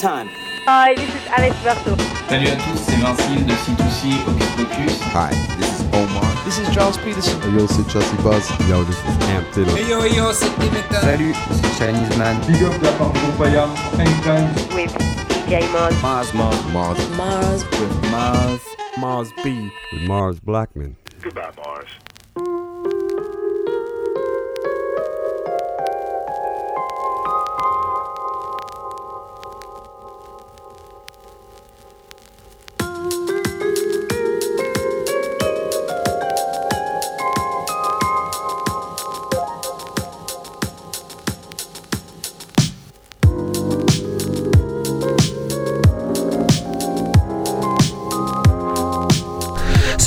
Time. Hi, this is Alex Berto. Salut à tous, c'est Vincile de C2C Hocus Pocus. Hi, this is Omar. This is Charles Peterson. Hey, yo, c'est Chelsea Buzz. Yo, this is Cam Taylor. Hey yo yo, c'est Dimitra. Salut, c'est Chinese Man. Big up la part de Groupaya. Anytime. With DJ Mars. Mars, Mars, Mars. Mars. With Mars. Mars B. With Mars Blackman. Goodbye,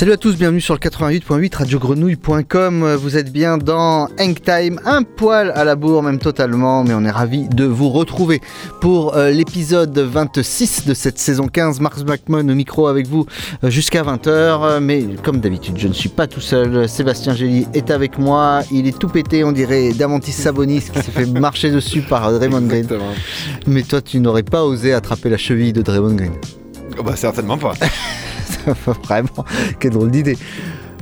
Salut à tous, bienvenue sur le 88.8 radiogrenouille.com. Vous êtes bien dans Hang Time, un poil à la bourre, même totalement, mais on est ravi de vous retrouver pour euh, l'épisode 26 de cette saison 15. Mars Blackman au micro avec vous euh, jusqu'à 20h. Mais comme d'habitude, je ne suis pas tout seul. Sébastien Gély est avec moi. Il est tout pété, on dirait Damantis Sabonis qui s'est fait marcher dessus par euh, Draymond Green. Mais toi, tu n'aurais pas osé attraper la cheville de Draymond Green. Oh bah certainement pas. Vraiment, quelle drôle d'idée.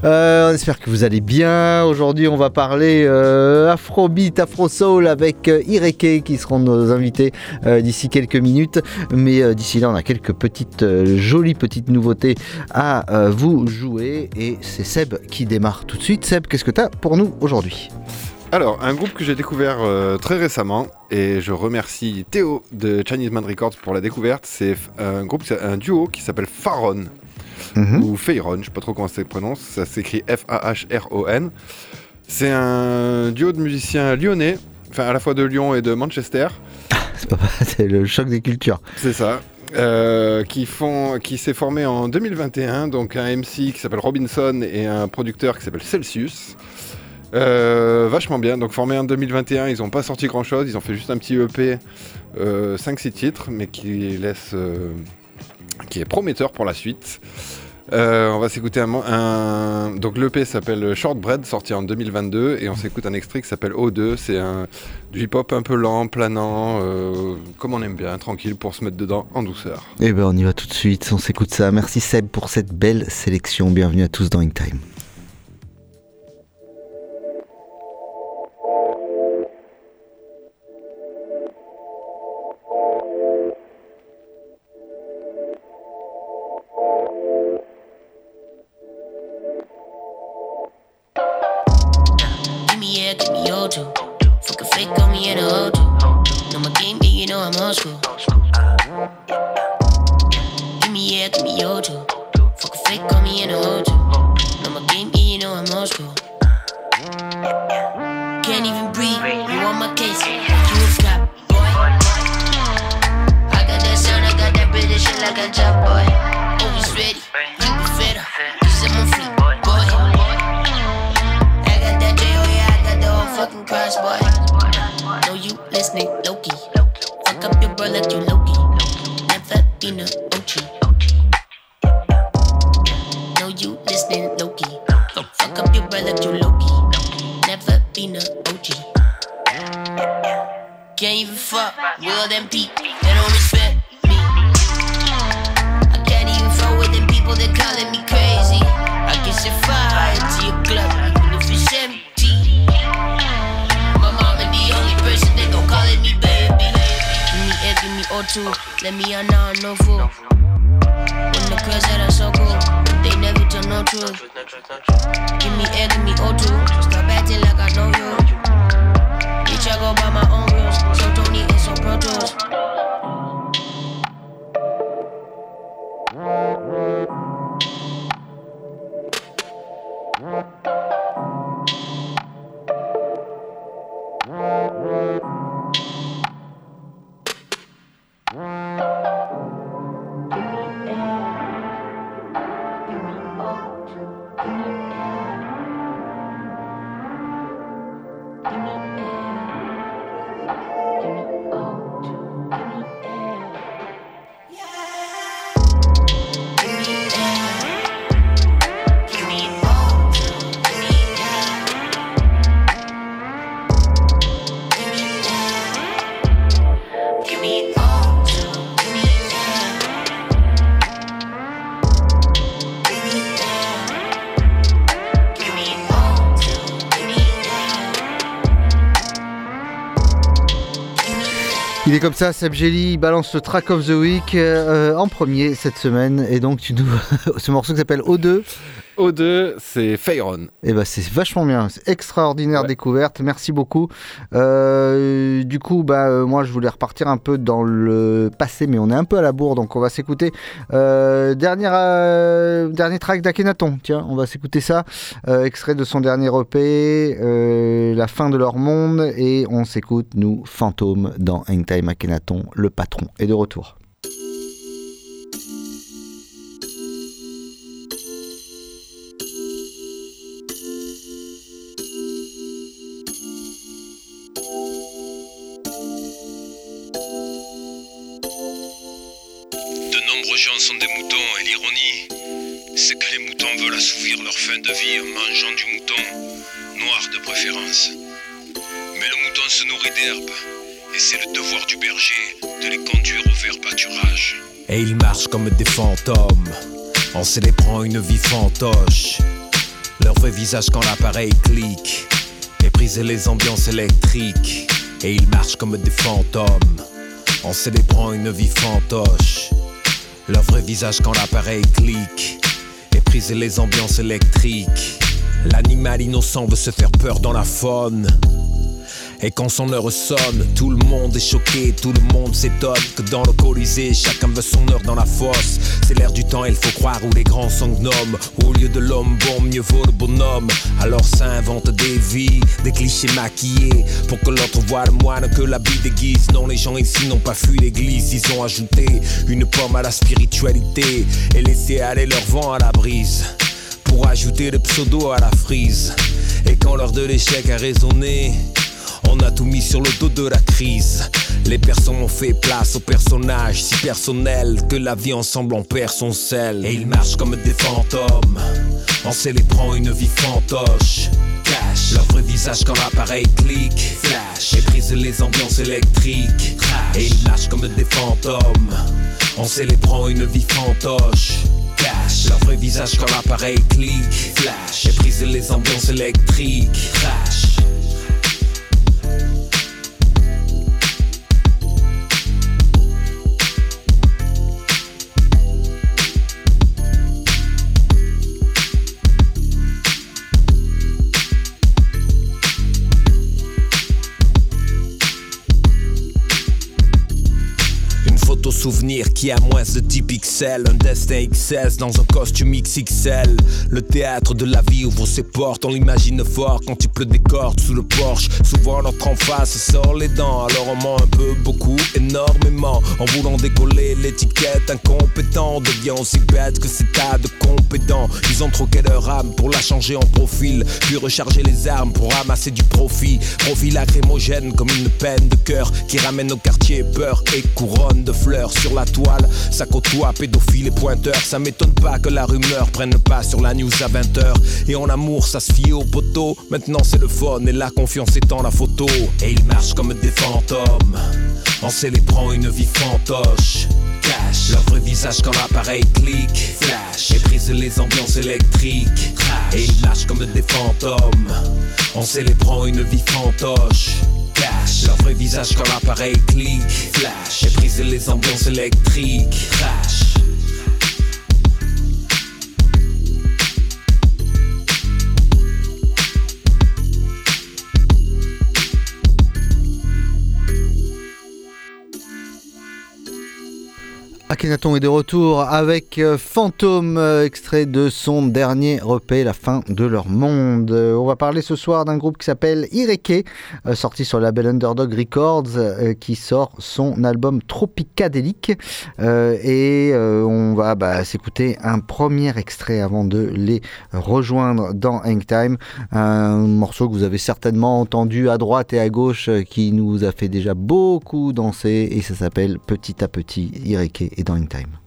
Euh, on espère que vous allez bien. Aujourd'hui, on va parler euh, Afrobeat, Afro Soul avec euh, Ireke qui seront nos invités euh, d'ici quelques minutes. Mais d'ici là, on a quelques petites jolies petites nouveautés à vous jouer. Et c'est Seb qui démarre tout de suite. Seb, qu'est-ce que tu as pour nous aujourd'hui? Alors, un groupe que j'ai découvert très récemment, et je remercie Théo de Chinese Man Records pour la découverte, c'est un groupe, un duo qui s'appelle Faron, Mhm. ou Feyron, je sais pas trop comment ça se prononce, ça s'écrit F-A-H-R-O-N. C'est un duo de musiciens lyonnais, enfin à la fois de Lyon et de Manchester, C'est pas c'est le choc des cultures. c'est ça. euh, qui font, qui s'est formé en 2021, donc un MC qui s'appelle Robinson et un producteur qui s'appelle Celsius. Euh, vachement bien, donc formé en 2021, ils n'ont pas sorti grand chose, ils ont fait juste un petit EP, euh, 5-6 titres, mais qui laisse, euh, qui est prometteur pour la suite. Euh, on va s'écouter un, un- donc l'EP s'appelle Shortbread, sorti en 2022, et on s'écoute un extrait qui s'appelle O2. C'est un du hip-hop un peu lent, planant, euh, comme on aime bien, tranquille pour se mettre dedans en douceur. Eh ben, on y va tout de suite. On s'écoute ça. Merci Seb pour cette belle sélection. Bienvenue à tous dans Hang Time. Comme ça, Seb Jelly, balance le track of the week euh, en premier cette semaine. Et donc, tu nous... ce morceau qui s'appelle O2. O2, c'est Feyron. Et bah, c'est vachement bien, c'est extraordinaire découverte. Merci beaucoup. Euh, du coup, bah, euh, moi, je voulais repartir un peu dans le passé, mais on est un peu à la bourre, donc on va s'écouter. Euh, dernier track d'Akhenaton, tiens, on va s'écouter ça. Extrait de son dernier EP, La fin de leur monde, et on s'écoute, nous, Fantôme, dans Hangtime Akhenaton, le patron est de retour. C'est que les moutons veulent assouvir leur fin de vie en mangeant du mouton, noir de préférence. Mais le mouton se nourrit d'herbe et c'est le devoir du berger de les conduire au vert pâturage. Et ils marchent comme des fantômes, en célébrant une vie fantoche. Leur vrai visage quand l'appareil clique, mépriser les ambiances électriques. Et ils marchent comme des fantômes, en célébrant une vie fantoche. Leur vrai visage quand l'appareil clique, les ambiances électriques. L'animal innocent veut se faire peur dans la faune. Et quand son heure sonne, tout le monde est choqué, tout le monde s'étonne que dans le Colisée, chacun veut son heure dans la fosse. C'est l'air du temps, il faut croire où les grands sont gnomes. Au lieu de l'homme bon, mieux vaut le bonhomme. Alors ça invente des vies, des clichés maquillés, pour que l'autre voit le moine que l'habit déguise. Non, les gens ici n'ont pas fui l'église, ils ont ajouté une pomme à la spiritualité et laissé aller leur vent à la brise. Pour ajouter le pseudo à la frise. Et quand l'heure de l'échec a résonné, on a tout mis sur le dos de la crise. Les personnes ont fait place aux personnages si personnels que la vie ensemble en perd son sel. Et ils marchent comme des fantômes en célébrant une vie fantoche. Cache leur vrai visage quand l'appareil clique. Flash et brise les ambiances électriques. Et ils marchent comme des fantômes en célébrant une vie fantoche. Cache leur vrai visage quand l'appareil clique. Flash et brise les ambiances électriques. Crash. Souvenir qui a moins de 10 pixels Un destin XS dans un costume XXL Le théâtre de la vie ouvre ses portes On l'imagine fort quand il pleut des cordes sous le porche. Souvent notre en face sort les dents Alors on ment un peu, beaucoup, énormément. En voulant décoller l'étiquette Incompétent devient aussi bête que ces tas de compétents. Ils ont troqué leur âme pour la changer en profil Puis recharger les armes pour ramasser du profit. Profil lacrymogène comme une peine de cœur Qui ramène au quartier peur et couronne de fleurs sur la toile. Ça côtoie pédophiles et pointeurs. Ça m'étonne pas que la rumeur prenne pas sur la news à 20h. Et en amour, ça se fie au poteau. Maintenant, c'est le fun et la confiance étant la photo. Et ils marchent comme des fantômes en célébrant une vie fantoche. Cache leur vrai visage quand l'appareil clique. Flash et brise les ambiances électriques. Et ils lâchent comme des fantômes en célébrant une vie fantoche. Cache leur visage quand l'appareil clique. Flash et brise les ambiances électriques. Crash. Akhenaton est de retour avec euh, Fantôme, euh, extrait de son dernier EP, La fin de leur monde. Euh, on va parler ce soir d'un groupe qui s'appelle Ireke, sorti sur le label Underdog Records, qui sort son album Tropicadélique. Et on va bah, s'écouter un premier extrait avant de les rejoindre dans Hangtime. Un morceau que vous avez certainement entendu à droite et à gauche, qui nous a fait déjà beaucoup danser, et ça s'appelle Petit à Petit Ireke et dans Hangtime. Thank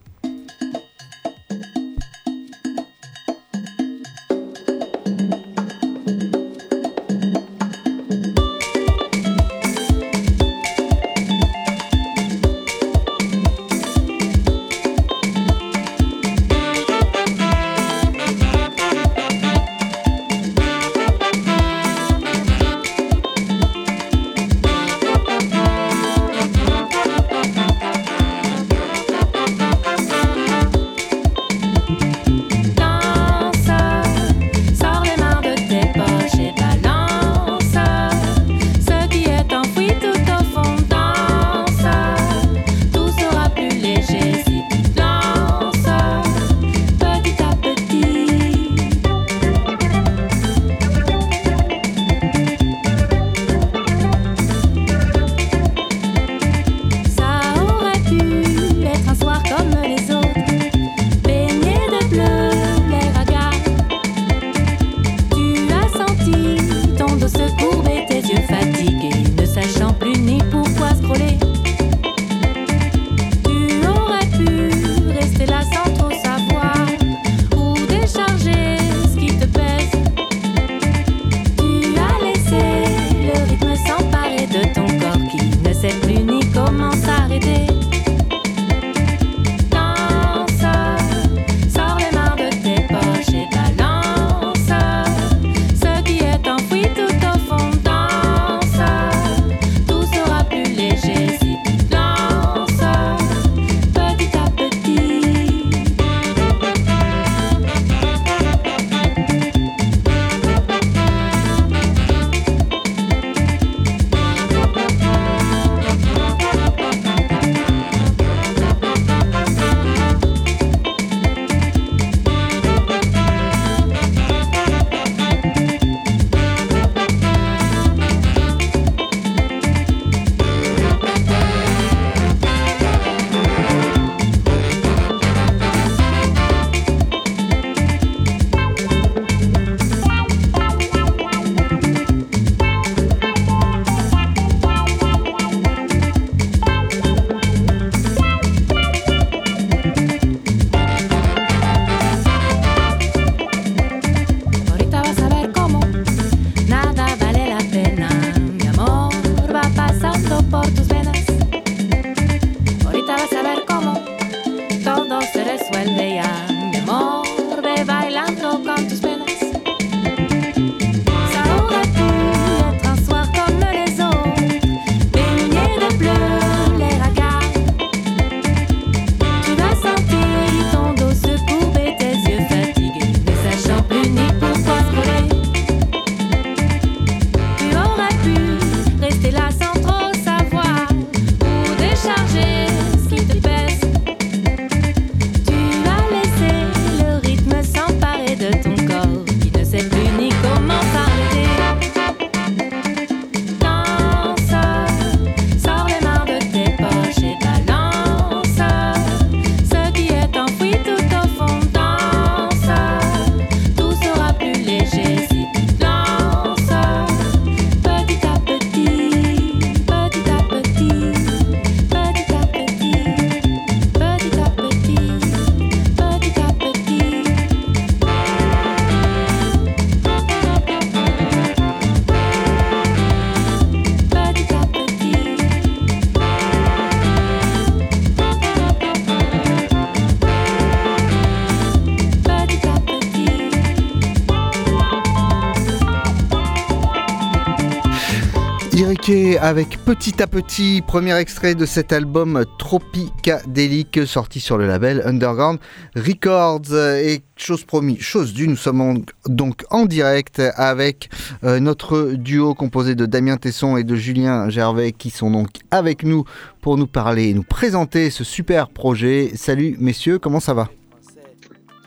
avec Petit à Petit, premier extrait de cet album Tropicadélique sorti sur le label Underground Records. Et chose promis, chose due, nous sommes donc en direct avec euh, notre duo composé de Damien Tesson et de Julien Gervais qui sont donc avec nous pour nous parler et nous présenter ce super projet. Salut messieurs, comment ça va?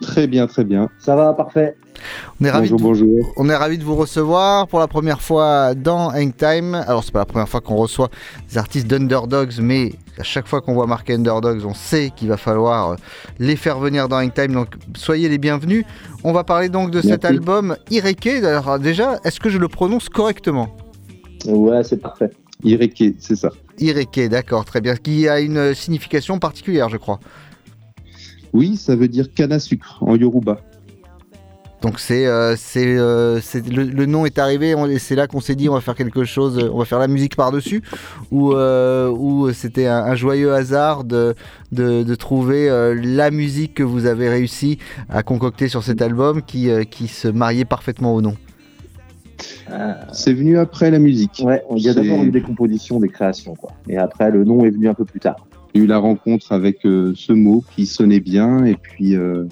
Très bien, très bien. Ça va, parfait. On est ravis Bonjour, de vous- bonjour. On est ravis de vous recevoir pour la première fois dans Hangtime. Alors, c'est pas la première fois qu'on reçoit des artistes d'Underdogs, mais à chaque fois qu'on voit marqué Underdogs, on sait qu'il va falloir euh, les faire venir dans Hangtime. Donc, soyez les bienvenus. On va parler donc de cet album Ireke. Alors, déjà, est-ce que je le prononce correctement? Ouais, c'est parfait. Ireke, c'est ça. Ireke, d'accord, très bien. Qui a une signification particulière, je crois. Oui, ça veut dire canne à sucre en Yoruba. Donc c'est euh, euh, le, le nom est arrivé on- et c'est là qu'on s'est dit on va faire quelque chose, euh, on va faire la musique par dessus ou euh, ou c'était un, un joyeux hasard de de, de trouver euh, la musique que vous avez réussi à concocter sur cet album qui euh, qui se mariait parfaitement au nom. C'est venu après la musique. Ouais, il y a d'abord eu des compositions, des créations, quoi. Et après, le nom est venu un peu plus tard. Il y a eu la rencontre avec euh, ce mot qui sonnait bien et puis euh,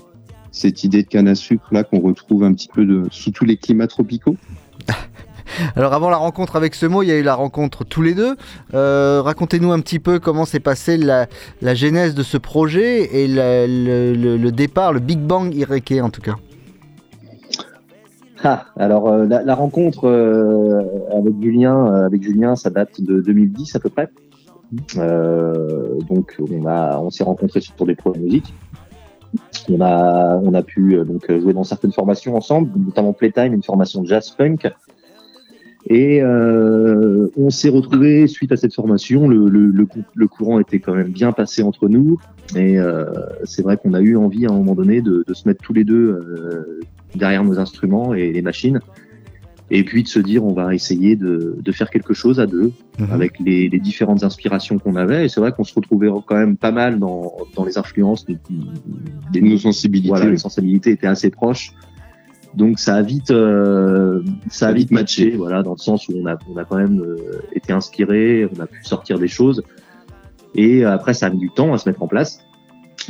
cette idée de canne à sucre là qu'on retrouve un petit peu de, sous tous les climats tropicaux. Alors avant la rencontre avec ce mot, il y a eu la rencontre tous les deux. Euh, Racontez-nous un petit peu comment s'est passée la, la genèse de ce projet et la- le, le- le départ, le Big Bang Ireke en tout cas. Ah, alors euh, la, la rencontre euh, avec Julien, euh, avec Julien, ça date de 2010 à peu près. Euh, donc on s'est rencontrés sur des projets de musique. On a, pu euh, jouer dans certaines formations ensemble, notamment Playtime, une formation jazz funk. Et euh, on s'est retrouvés suite à cette formation. Le, le, le, cou- le courant était quand même bien passé entre nous. Et c'est vrai qu'on a eu envie à un moment donné de, se mettre tous les deux derrière nos instruments et les machines. Et puis de se dire, on va essayer de, de faire quelque chose à deux, avec les, les différentes inspirations qu'on avait. Et c'est vrai qu'on se retrouvait quand même pas mal dans, dans les influences. Des, des- Nos sensibilités. Voilà, les sensibilités étaient assez proches. Donc ça a vite, euh, ça a vite matché, voilà, dans le sens où on a, on a quand même euh, été inspiré, on a pu sortir des choses. Et après, ça a mis du temps à se mettre en place.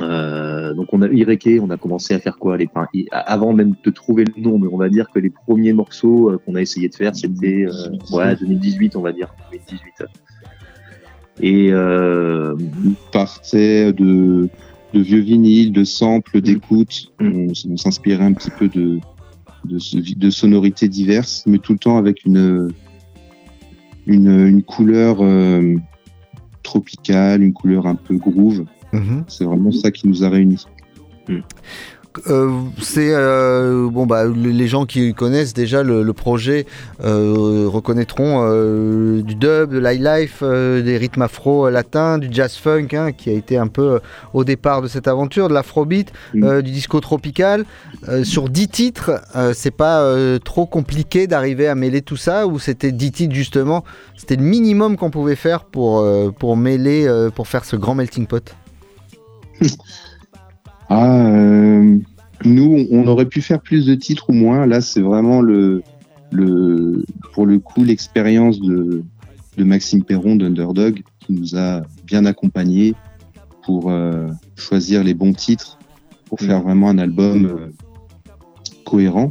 Euh, donc on a Ireke, on a commencé à faire quoi les, i- avant même de trouver le nom, mais on va dire que les premiers morceaux euh, qu'on a essayé de faire, c'était euh, ouais, 2018, on va dire 2018. Et euh, partait de, de vieux vinyles, de samples, d'écoutes. On, s- on s'inspirait un petit peu de, de, sonorités diverses, mais tout le temps avec une, une, une couleur euh, tropicale, une couleur un peu groove. Mhm. C'est vraiment ça qui nous a réunis. Euh, c'est euh, bon bah le- les gens qui connaissent déjà le, le projet euh, reconnaîtront euh, du dub, de l'highlife, euh, des rythmes afro latins, du jazz funk hein, qui a été un peu euh, au départ de cette aventure, de l'afrobeat, euh, du disco tropical. Euh, sur 10 titres, euh, c'est pas euh, trop compliqué d'arriver à mêler tout ça ou c'était 10 titres justement, c'était le minimum qu'on pouvait faire pour euh, pour mêler euh, pour faire ce grand melting pot? Ah, euh, nous, on aurait pu faire plus de titres ou moins. Là, c'est vraiment le, le, pour le coup, l'expérience de, de Maxime Perron d'Underdog qui nous a bien accompagnés pour euh, choisir les bons titres, pour faire vraiment un album euh, cohérent.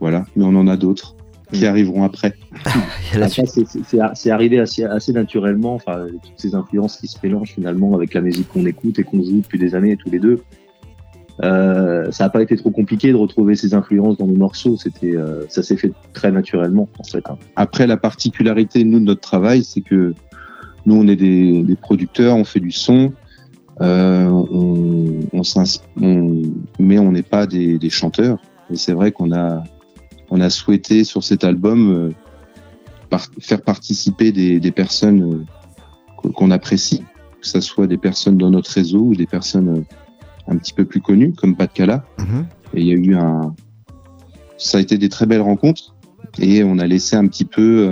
Voilà, mais on en a d'autres qui arriveront après. Après, c'est- arrivé assez, assez naturellement, enfin, toutes ces influences qui se mélangent finalement avec la musique qu'on écoute et qu'on joue depuis des années tous les deux. Euh, ça n'a pas été trop compliqué de retrouver ces influences dans nos morceaux, c'était, euh, ça s'est fait très naturellement en fait. hein. Après, la particularité, nous, de notre travail, c'est que nous, on est des, des producteurs, on fait du son, euh, on, on s'ins- on- mais on n'est pas des, des chanteurs. Et c'est vrai qu'on a, on a souhaité sur cet album euh, par- faire participer des, des personnes euh, qu'on- apprécie, que ce soit des personnes dans notre réseau ou des personnes euh, un petit peu plus connues, comme Pat Cala. Et il y a eu un, ça a été des très belles rencontres et on a laissé un petit peu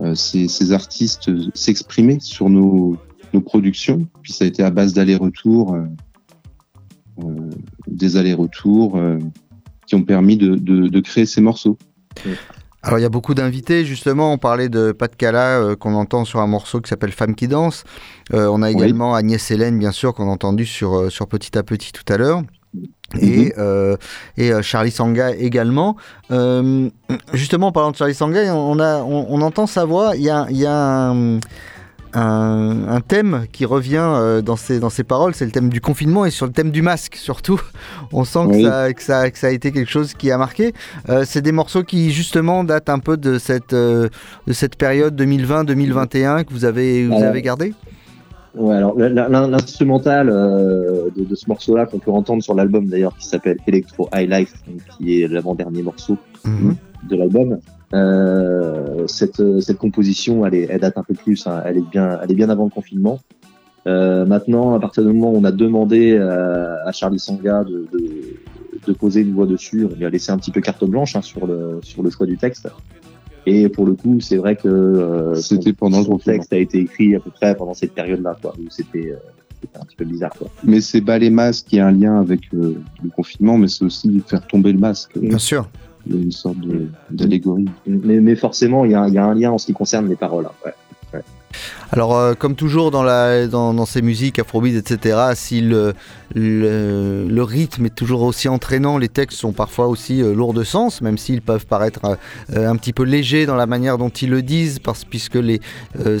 euh, ces, ces artistes s'exprimer sur nos, nos productions. Puis ça a été à base d'allers-retours, euh, euh, des allers-retours qui ont permis de, de, de créer ces morceaux. Alors il y a beaucoup d'invités, justement, on parlait de Pat Cala euh, qu'on entend sur un morceau qui s'appelle Femme qui danse. Euh, on a également Agnès Hélène, bien sûr, qu'on a entendu sur, euh, sur Petit à Petit tout à l'heure. Et, euh, et Charlie Sanga également. Justement, en parlant de Charlie Sanga, on, a, on, on entend sa voix. Il y a, il y a un, un- un thème qui revient euh, dans, ses, dans ses paroles, c'est le thème du confinement et sur le thème du masque surtout. On sent que, ça, que, ça, que ça a été quelque chose qui a marqué. Euh, c'est des morceaux qui justement datent un peu de cette, euh, de cette période 2020-2021 que vous avez, vous avez gardé Ouais, alors l'instrumental euh, de, de ce morceau-là qu'on peut entendre sur l'album d'ailleurs, qui s'appelle Electro High Life, qui est l'avant-dernier morceau Mhm. de l'album. Euh, cette, cette composition, elle, est, elle date un peu plus, hein, elle, est bien, elle est bien avant le confinement. Euh, maintenant, à partir du moment où on a demandé euh, à Charlie Sanga de, de, de poser une voix dessus, on lui a laissé un petit peu carte blanche hein, sur, le, sur le choix du texte. Et pour le coup, c'est vrai que euh, C'était son- pendant le son confinement. texte a été écrit à peu près pendant cette période-là, quoi, où c'était euh, c'était un petit peu bizarre, quoi. Mais c'est bas les masques qui a un lien avec euh, le confinement, mais c'est aussi faire tomber le masque. Bien sûr. Il y a une sorte de- d'allégorie. Mais, mais forcément, il y, a, il y a un lien en ce qui concerne les paroles. hein, ouais. Ouais. Alors, euh, comme toujours dans, la, dans, dans ces musiques, afrobeat, etc., si le, le, le rythme est toujours aussi entraînant, les textes sont parfois aussi euh, lourds de sens, même s'ils peuvent paraître euh, un petit peu légers dans la manière dont ils le disent, parce, puisque les, euh,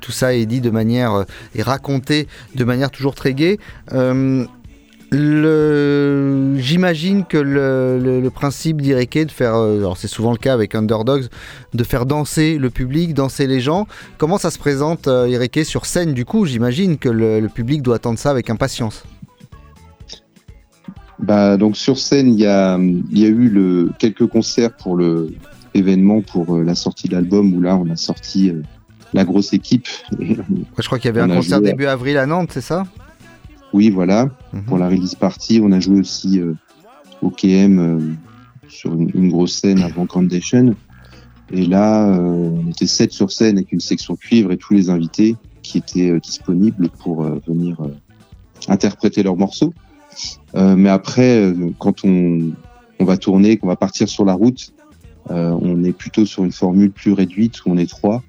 tout ça est dit de manière, euh, est raconté de manière toujours très gaie. Le... J'imagine que le, le- le principe d'Ireke de faire, euh, alors c'est souvent le cas avec Underdogs, de faire danser le public, danser les gens. Comment ça se présente euh, Ireke sur scène du coup? J'imagine que le, le public doit attendre ça avec impatience. Bah, donc sur scène, il y a, il y a eu le, quelques concerts pour le événement pour euh, la sortie de l'album où là on a sorti euh, la grosse équipe. Et, Je crois qu'il y avait un concert début avril à Nantes, c'est ça? Oui, voilà. Mhm. Pour la release party, on a joué aussi euh, au KM euh, sur une, une grosse scène avant Groundation. Et là, euh, on était sept sur scène avec une section cuivre et tous les invités qui étaient euh, disponibles pour venir interpréter leurs morceaux. Euh, mais après, euh, quand on, on va tourner, qu'on va partir sur la route, euh, on est plutôt sur une formule plus réduite où on est trois,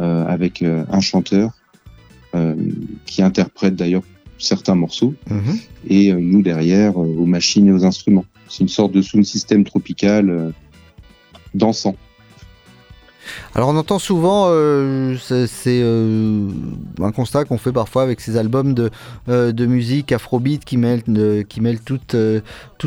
euh, avec euh, un chanteur euh, qui interprète d'ailleurs certains morceaux Mhm. et euh, nous derrière euh, aux machines et aux instruments. C'est une sorte de sound system tropical euh, dansant. Alors on entend souvent, euh, c'est euh, un constat qu'on fait parfois avec ces albums de, euh, musique afrobeat qui mêlent, qui mêlent toutes,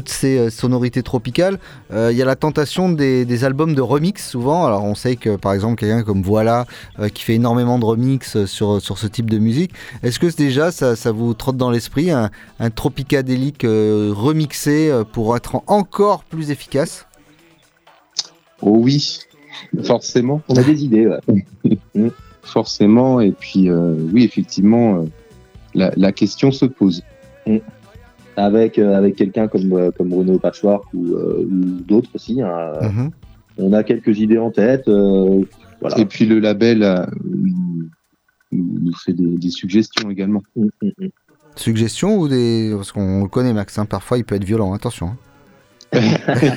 ces sonorités tropicales. Il y a la tentation des, albums de remix souvent. Alors on sait que par exemple quelqu'un comme Voilà qui fait énormément de remix sur, ce type de musique. Est-ce que déjà ça, vous trotte dans l'esprit un, un tropicadélique remixé pour être encore plus efficace? Oh oui, forcément. On a des idées, ouais. forcément. Et puis euh, oui, effectivement, euh, la, la question se pose. Avec, euh, avec quelqu'un comme, euh, comme Bruno Patchwork ou, euh, ou d'autres aussi. hein. Mhm. On a quelques idées en tête. euh, voilà. Et puis le label euh, nous, fait des, des suggestions également. Mm, mm, mm. Suggestions ou des... Parce qu'on le connaît Max, hein, parfois il peut être violent, attention. hein.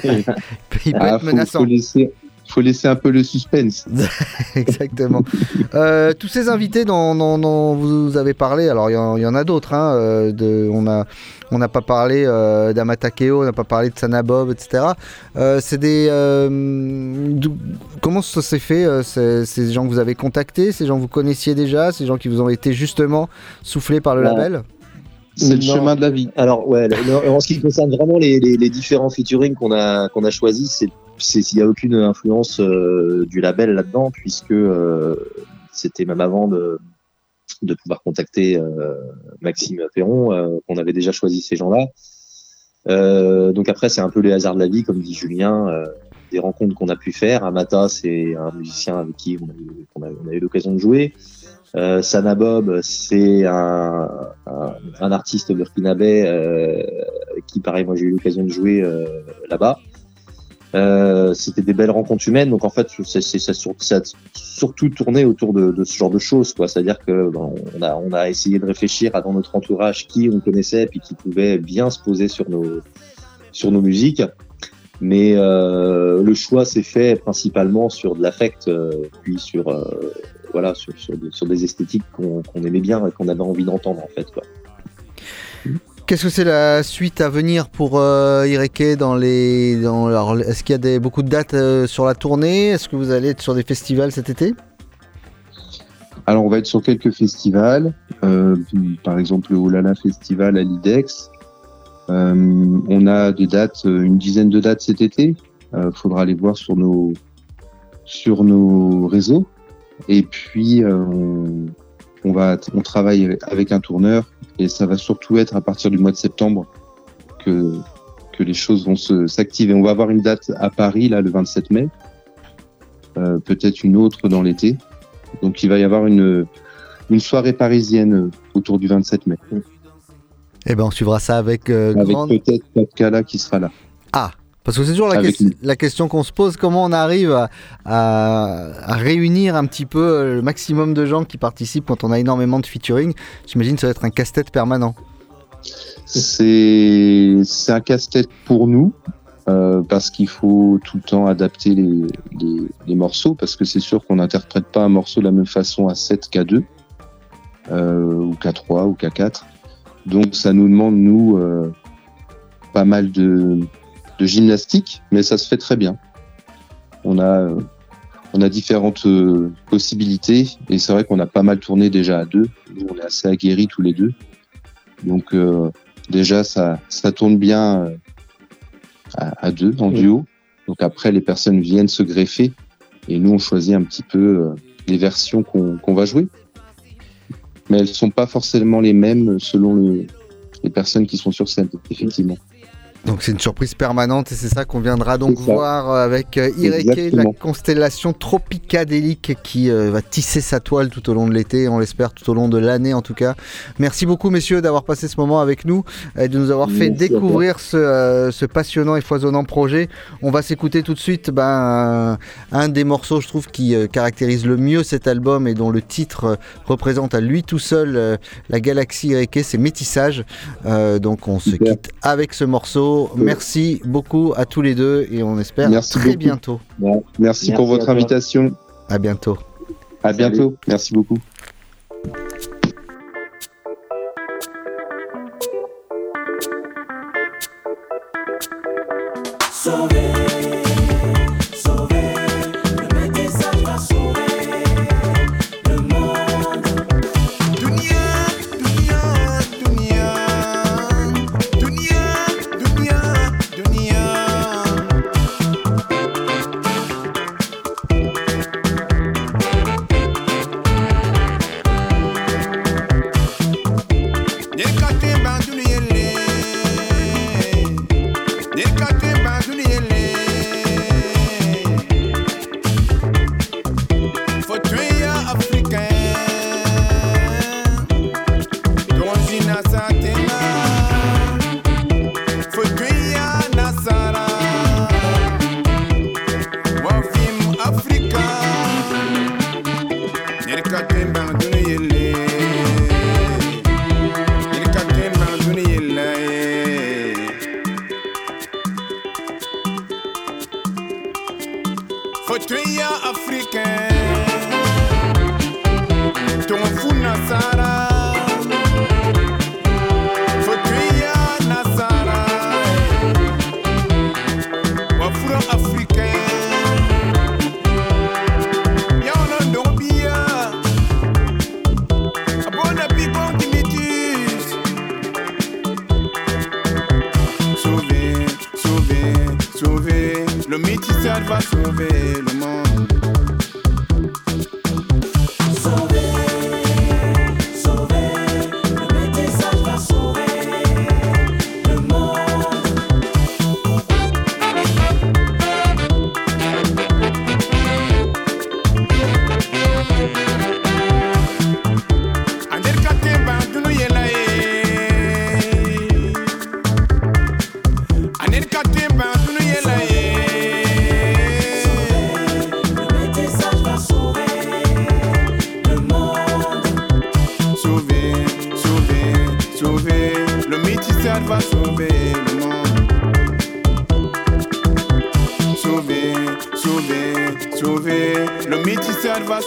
il peut, il peut Ah, être faut, menaçant. faut laisser, faut laisser un peu le suspense. Exactement. Euh, tous ces invités dont, dont- dont vous avez parlé, alors il y, en- il y en a d'autres. hein, euh, on n'a on pas parlé euh, d'Amatakeo, on n'a pas parlé de Sanabob, etc. Euh, c'est des. euh, comment ça s'est fait euh, Ces gens que vous avez contactés, ces gens que vous connaissiez déjà, ces gens qui vous ont été justement soufflés par le Ouais. label? C'est le Non. chemin de la vie. Alors ouais, le- en ce qui concerne vraiment les, les, les différents featuring qu'on a qu'on a choisis, c'est c'est s'il y a aucune influence euh, du label là-dedans, puisque euh, c'était même avant de pouvoir contacter euh, Maxime Perron, qu'on avait déjà choisi ces gens-là. Donc après, c'est un peu les hasards de la vie, comme dit Julien, des rencontres qu'on a pu faire. Amata, c'est un musicien avec qui on a eu, l'occasion de jouer. Euh, Sanabob, c'est un, artiste burkinabé qui, pareil, moi j'ai eu l'occasion de jouer là-bas. Euh, C'était des belles rencontres humaines, donc en fait, ça, sur- ça a surtout tourné autour de, de ce genre de choses, quoi. C'est-à-dire que ben, on a on a essayé de réfléchir à dans notre entourage qui on connaissait puis qui pouvait bien se poser sur nos sur nos musiques. Mais euh, le choix s'est fait principalement sur de l'affect, euh, puis sur, euh, voilà, sur, sur, sur des esthétiques qu'on qu'on aimait bien et qu'on avait envie d'entendre en fait. Quoi. Qu'est-ce que c'est la suite à venir pour euh, Ireke dans les. Est-ce qu'il y a beaucoup de dates euh, sur la tournée? Est-ce que vous allez être sur des festivals cet été? Alors, on va être sur quelques festivals, euh, par exemple le Olala Festival à l'IDEX. Euh, on a des dates, une dizaine de dates cet été. Euh, faudra aller voir sur nos sur nos réseaux. Et puis, on va, on travaille avec un tourneur et ça va surtout être à partir du mois de septembre que que les choses vont se s'activer. On va avoir une date à Paris là le 27 mai, euh, peut-être une autre dans l'été. Donc il va y avoir une, une soirée parisienne euh, autour du 27 mai. Eh ben, on suivra ça avec euh, Avec grande. peut-être Patkala qui sera là. Ah parce que c'est toujours la, question qu'on se pose, comment on arrive à, à- à réunir un petit peu le maximum de gens qui participent quand on a énormément de featuring J'imagine que ça va être un casse-tête permanent. C'est c'est un casse-tête pour nous euh, parce qu'il faut tout le temps adapter les, les, les morceaux parce que c'est sûr qu'on n'interprète pas un morceau de la même façon à 7 qu'à 2 euh, ou qu'à 3 ou qu'à 4. Donc ça nous demande nous euh, pas mal de, de gymnastique, mais ça se fait très bien. On a euh, on a différentes euh, possibilités et c'est vrai qu'on a pas mal tourné déjà à deux. Nous, on est assez aguerris tous les deux. Donc euh, déjà ça ça tourne bien à, à deux en duo. Donc après les personnes viennent se greffer et nous on choisit un petit peu les versions qu'on qu'on va jouer. Mais elles sont pas forcément les mêmes selon le- les personnes qui sont sur scène effectivement. Donc c'est une surprise permanente et c'est ça qu'on viendra donc voir euh, avec euh, Ireke, la constellation tropicadélique qui euh, va tisser sa toile tout au long de l'été, on l'espère tout au long de l'année en tout cas. Merci beaucoup messieurs d'avoir passé ce moment avec nous et de nous avoir fait Merci découvrir ce, euh, ce passionnant et foisonnant projet. On va s'écouter tout de suite ben, un, des morceaux je trouve qui euh, caractérise le mieux cet album et dont le titre représente à lui tout seul la galaxie Ireke, c'est Métissage. Donc on se quitte avec ce morceau. Merci beaucoup à tous les deux et on espère Merci très beaucoup. bientôt. Bon, merci, Merci pour votre invitation. À bientôt. À bientôt. Merci beaucoup.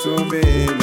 Métissage va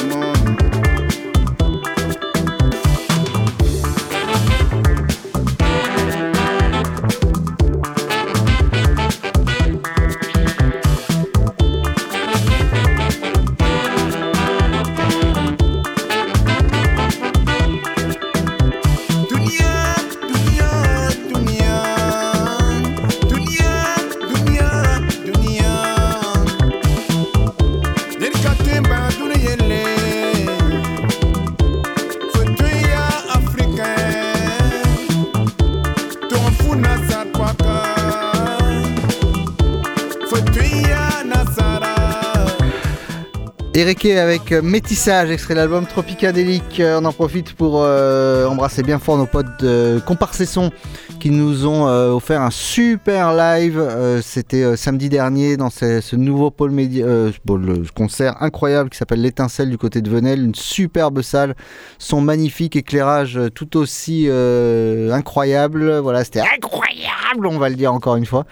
Avec euh, Métissage, extrait de l'album Tropicadélique. Euh, On en profite pour euh, embrasser bien fort nos potes de Comparsesson qui nous ont euh, offert un super live. Euh, C'était euh, samedi dernier dans ce, nouveau pôle média, pôle, euh, concert incroyable qui s'appelle L'étincelle du côté de Venelle. Une superbe salle, son magnifique éclairage tout aussi incroyable. Voilà, c'était incroyable, on va le dire encore une fois.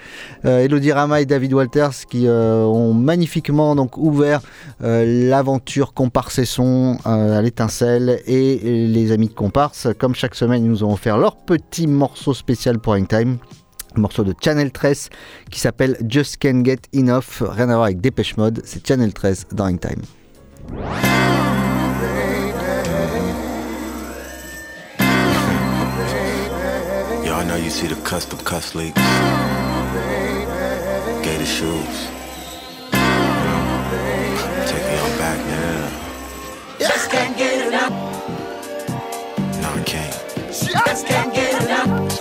Elodie Rama et David Walters qui ont magnifiquement donc ouvert l'aventure Comparsesson à l'étincelle et les amis de Comparse. Comme chaque semaine, ils nous ont offert leur petit morceau spécial pour Hangtime. Un morceau de Channel 13 qui s'appelle Just Can't Get Enough. Rien à voir avec Dépêche Mode, c'est Channel 13 dans I know you see the custom leaks. Gator shoes. Take me on back now. Just can't get enough. No, I can't. Just can't get enough.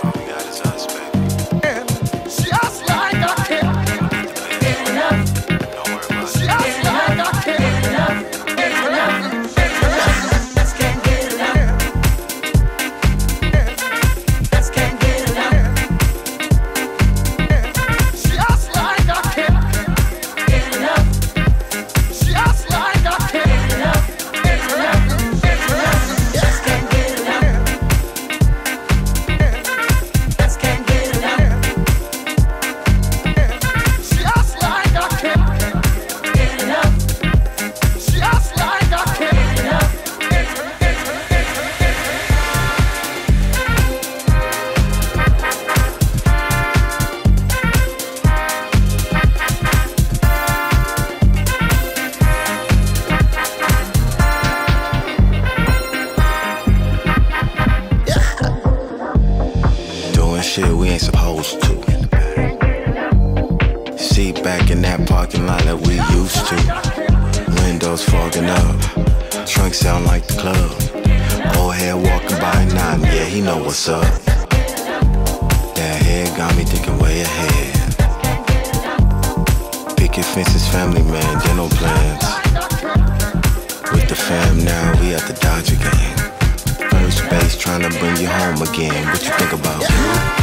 Windows up. Trunk sound like the club. Old head walking by nine, yeah, he know what's up. That head got me thinking way ahead. Picket fences, family man, dental plans. With the fam now, we at the Dodger game. First base trying to bring you home again. What you think about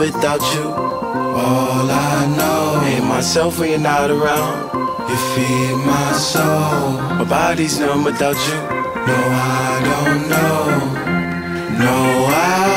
without you. All I know, ain't myself when you're not around. You feed my soul. My body's numb without you. No, I don't know. No, I.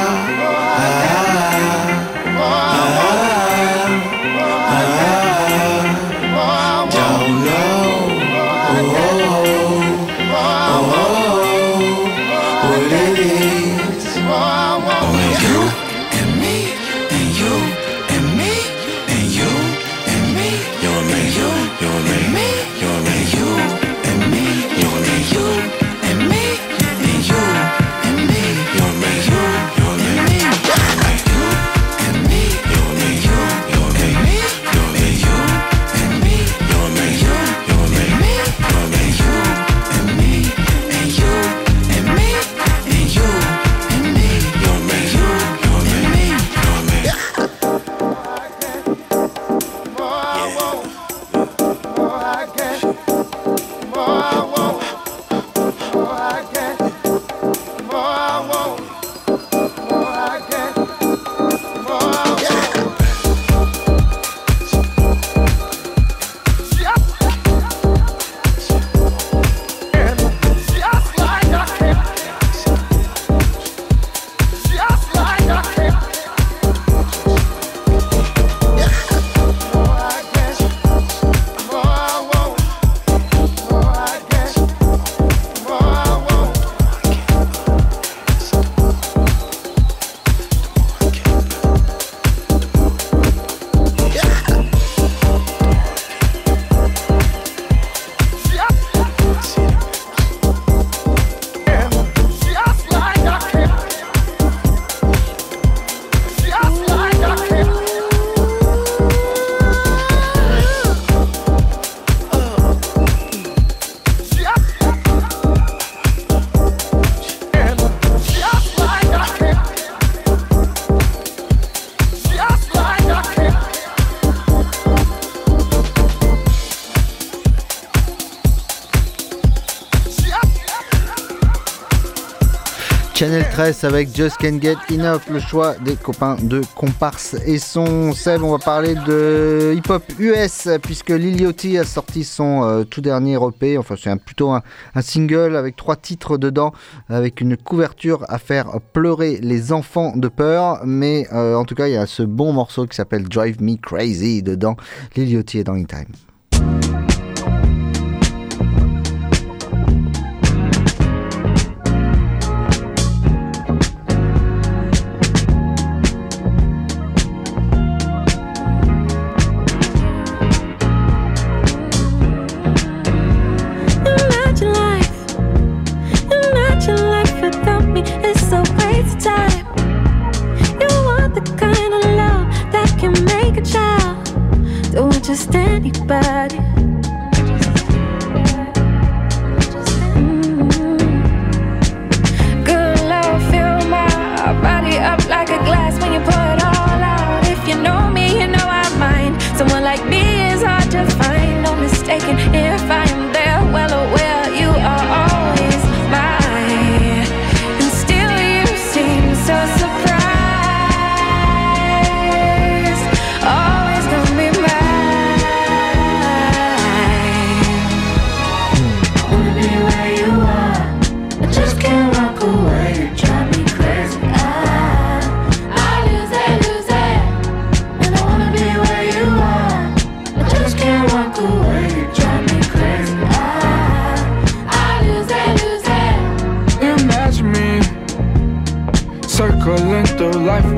Channel 13 avec Just Can't Get Enough, le choix des copains de comparse et son Seb. On va parler de hip-hop US puisque Lil Yachty a sorti son euh, tout dernier EP. Enfin, c'est plutôt un, single avec trois titres dedans, avec une couverture à faire pleurer les enfants de peur. Mais euh, en tout cas, il y a ce bon morceau qui s'appelle Drive Me Crazy dedans. Lil Yachty est dans In.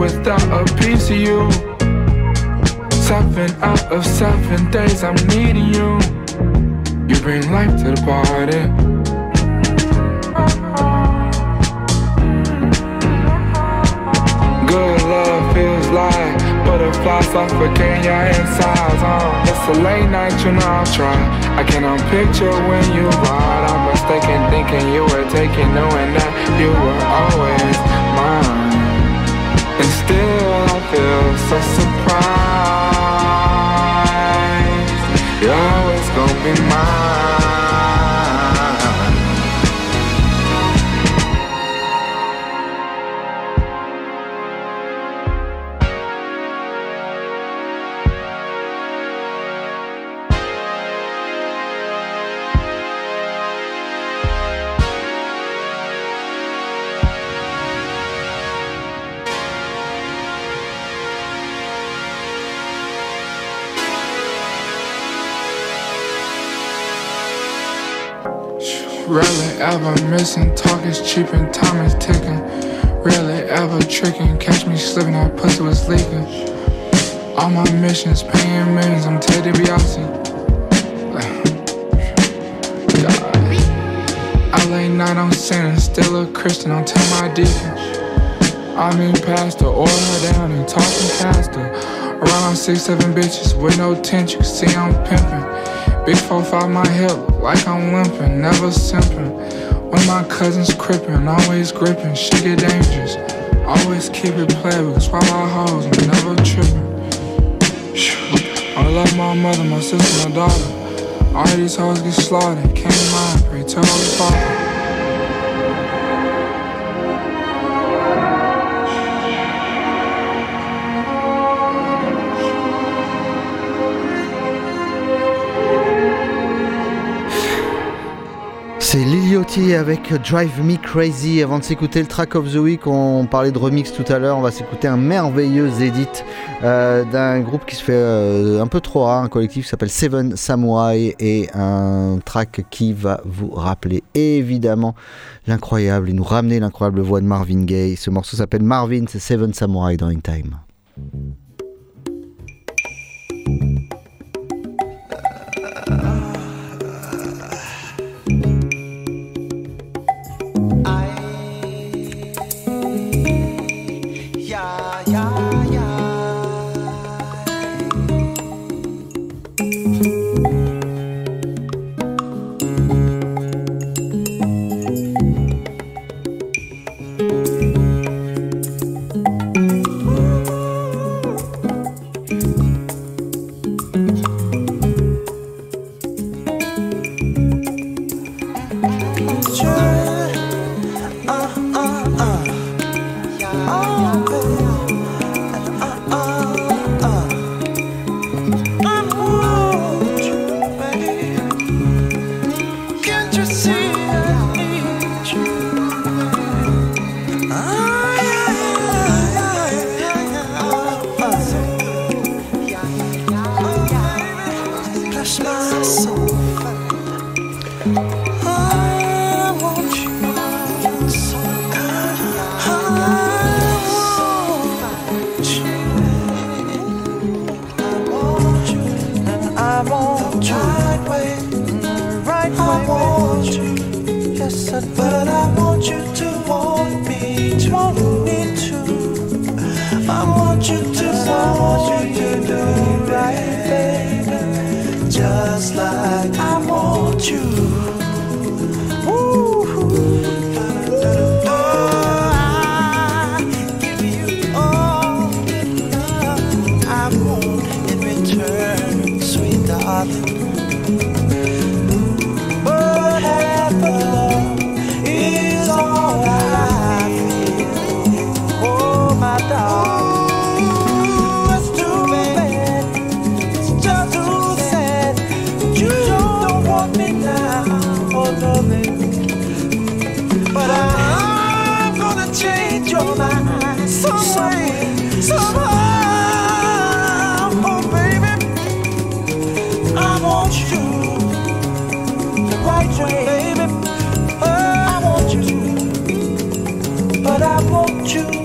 Without a piece of you. Seven out of seven days I'm needing you. You bring life to the party. Good love feels like butterflies suffocating your insides. Uh, it's a late night, you know I'll try. I cannot picture when you ride. I'm mistaken, thinking you were taking, knowing that you were always mine. And still I feel so surprised. You're always gonna be mine. Rarely ever missing, talk is cheap and time is ticking. Rarely ever tricking, catch me slipping, that pussy was leaking. All my missions, paying millions, I'm Teddy DiBiase. I lay night on sin, still a Christian, I'm tell my deacon. I mean pastor, her down and talking pastor. Around six, seven bitches with no can see I'm pimping. Big four, five, my hip, like I'm limping, never simping. When my cousins crippin', always gripping, shit get dangerous. Always keep it playable, swallow hoes, I'm never tripping. I love my mother, my sister, my daughter. All these hoes get slaughtered, can't mind, pray tell the father. Avec Drive Me Crazy. Avant de s'écouter le track of the week, on parlait de remix tout à l'heure. On va s'écouter un merveilleux edit euh, d'un groupe qui se fait euh, un peu trop rare, un collectif qui s'appelle Seven Samurai et un track qui va vous rappeler évidemment l'incroyable et nous ramener l'incroyable voix de Marvin Gaye. Ce morceau s'appelle Marvin, c'est Seven Samurai dans In Time. You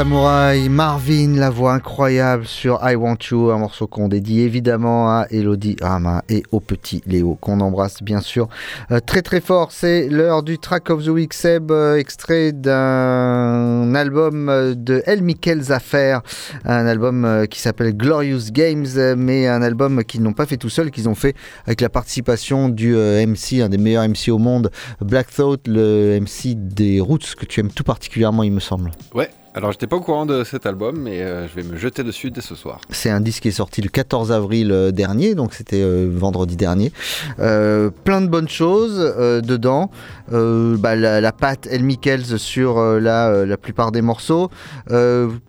Samurai, Marvin, la voix incroyable sur I Want You, un morceau qu'on dédie évidemment à Elodie Rama et au petit Léo, qu'on embrasse bien sûr euh, très très fort. C'est l'heure du track of the week, Seb, euh, extrait d'un album euh, de El Miquel Affair, un album qui s'appelle Glorious Games, mais un album qu'ils n'ont pas fait tout seul, qu'ils ont fait avec la participation du MC, un des meilleurs MC au monde, Black Thought, le MC des Roots, que tu aimes tout particulièrement, il me semble. Ouais, alors j'étais pas au courant de cet album, mais euh, je vais me jeter dessus dès ce soir. C'est un disque qui est sorti le 14 avril euh, dernier, donc c'était euh, vendredi dernier. Plein de bonnes choses dedans. Bah, la, la patte El Michels sur la, plupart des morceaux.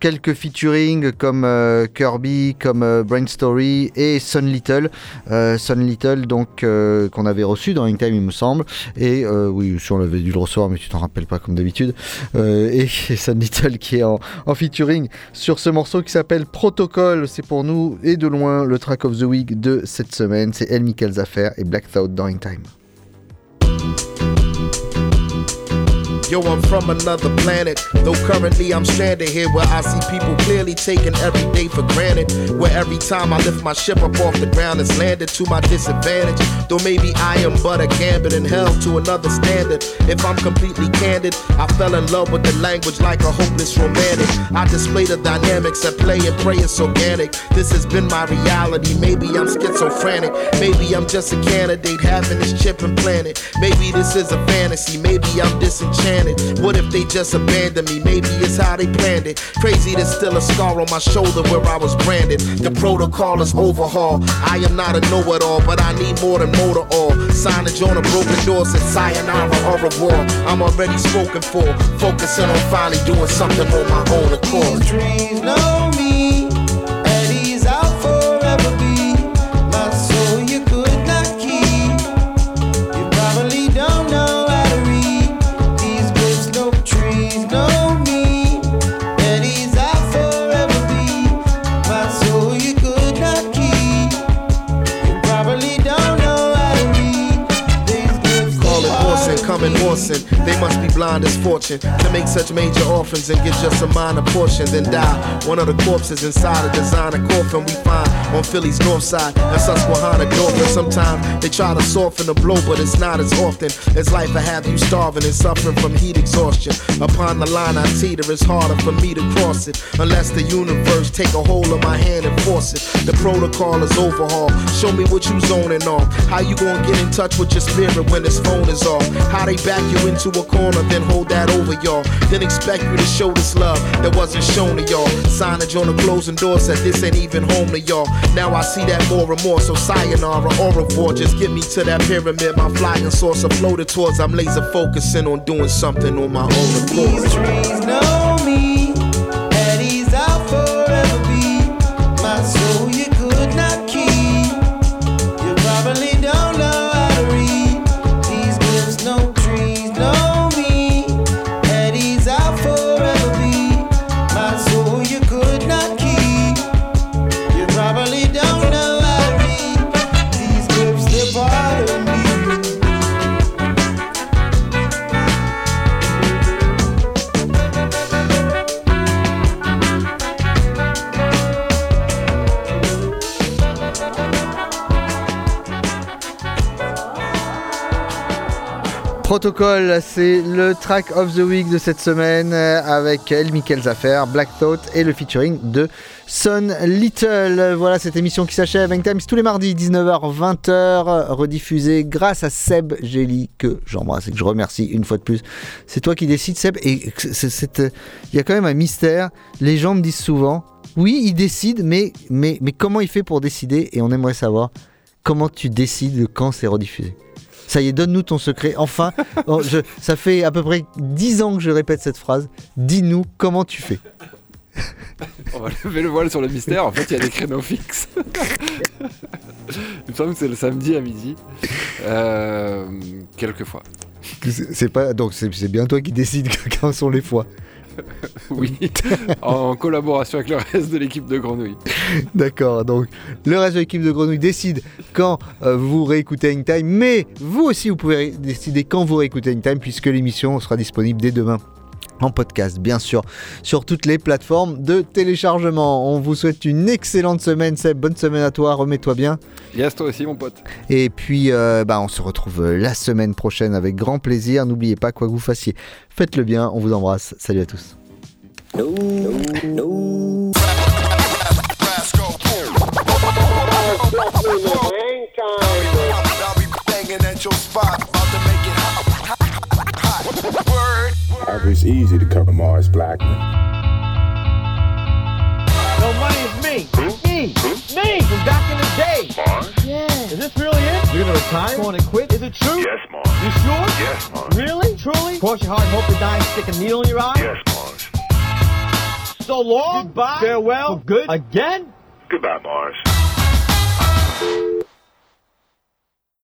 Quelques featuring comme Kirby, comme Brain Story et Sun Little. Sun Little, donc qu'on avait reçu dans Time, il me semble. Et oui, si on l'avait dû le recevoir, mais tu t'en rappelles pas comme d'habitude. Et Sun Little qui en, featuring sur ce morceau qui s'appelle Protocol. C'est pour nous et de loin le track of the week de cette semaine. C'est El Michels Affair et Black Thought In Time. Yo, I'm from another planet. Though currently I'm stranded here where I see people clearly taking every day for granted. Where every time I lift my ship up off the ground, it's landed to my disadvantage. Though maybe I am but a gambit and held to another standard. If I'm completely candid, I fell in love with the language like a hopeless romantic. I display the dynamics at play and pray it's organic. This has been my reality. Maybe I'm schizophrenic. Maybe I'm just a candidate having this chip implanted. Maybe this is a fantasy. Maybe I'm disenchanted. What if they just abandoned me? Maybe it's how they planned it. Crazy, there's still a scar on my shoulder where I was branded. The protocol is overhaul. I am not a know-it-all, but I need more than motor oil. Signage on a broken door said sayonara au revoir. I'm already spoken for. Focusing on finally doing something on my own accord. Know Orson. They must be blind as fortune to make such major orphans and get just a minor portion, then die. One of the corpses inside a designer coffin we find on Philly's north side and Susquehanna Dolphin. Sometimes they try to soften the blow, but it's not as often as life will have you starving and suffering from heat exhaustion. Upon the line I teeter, it's harder for me to cross it unless the universe take a hold of my hand and force it. The protocol is overhaul. Show me what you zoning on. How you gonna get in touch with your spirit when this phone is off? How they back you into a corner, then hold that over y'all. Then expect you to show this love that wasn't shown to y'all. Signage on the closing door said this ain't even home to y'all. Now I see that more and more. So sayonara, au revoir. Just get me to that pyramid. My flying saucer floated towards. I'm laser focusing on doing something on my own accord. Trees know C'est le track of the week de cette semaine euh, avec El Michels Affair, Black Thought et le featuring de Son Little. Voilà cette émission qui s'achève. Hang Time, c'est tous les mardis, 19h-20h, rediffusée grâce à Seb Gély, que j'embrasse et que je remercie une fois de plus. C'est toi qui décides, Seb, et il y a quand même un mystère. Les gens me disent souvent, oui, il décide, mais, mais, mais comment il fait pour décider? Et on aimerait savoir comment tu décides de quand c'est rediffusé. Ça y est, donne-nous ton secret. Enfin, oh, je- ça fait à peu près 10 ans que je répète cette phrase. Dis-nous comment tu fais. On va lever le voile sur le mystère. En fait, il y a des créneaux fixes. il me semble que c'est le samedi à midi. Euh, quelquefois. C'est pas donc c'est bien toi qui décides quand sont les fois. Oui, en collaboration avec le reste de l'équipe de Grenouille. D'accord, donc le reste de l'équipe de Grenouille décide quand euh, vous réécoutez Hang Time, mais vous aussi vous pouvez décider quand vous réécoutez Hang Time puisque l'émission sera disponible dès demain en podcast, bien sûr, sur toutes les plateformes de téléchargement. On vous souhaite une excellente semaine, Seb. Bonne semaine à toi. Remets-toi bien. Yes, toi aussi, mon pote. Et puis, euh, bah, on se retrouve la semaine prochaine avec grand plaisir. N'oubliez pas, quoi que vous fassiez, faites-le bien. On vous embrasse. Salut à tous. It's easy to cover Mars Blackman. No money is me. Me. Me from back in the day. Mars? Yeah. Is this really it? You're gonna retire? Going to quit? Is it true? Yes, Mars. You sure? Yes, Mars. Really? Truly? Cross your heart and hope to die and stick a needle in your eye? Yes, Mars. So long. Goodbye. Farewell. For good. Again? Goodbye, Mars.